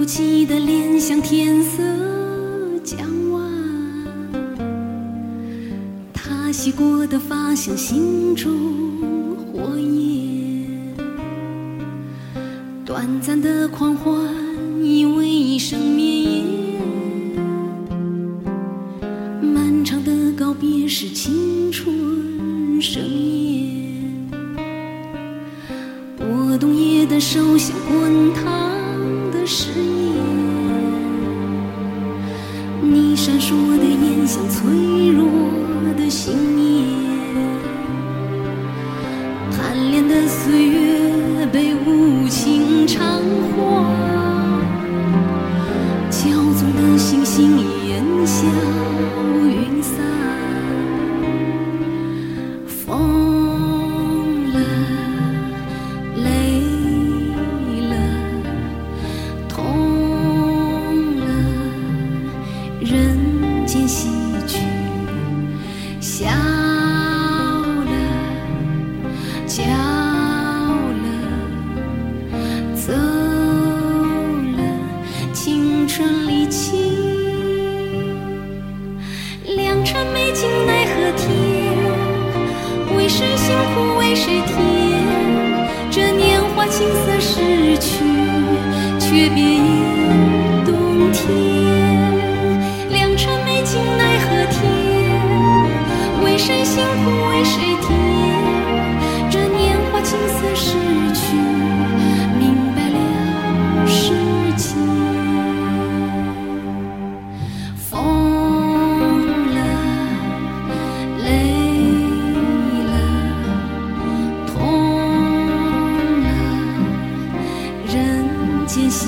不起的脸像天色将晚，他洗过的发像心中火焰，短暂的狂欢以为一生绵延，漫长的告别是青春盛宴，波动夜的手像滚烫的誓言，你闪烁的眼像催叫了，走了，青春离奇。良辰美景奈何天，为谁辛苦为谁甜？这年华青涩逝去，却别的失去，明白了世间。疯了，累了，痛了，人间喜；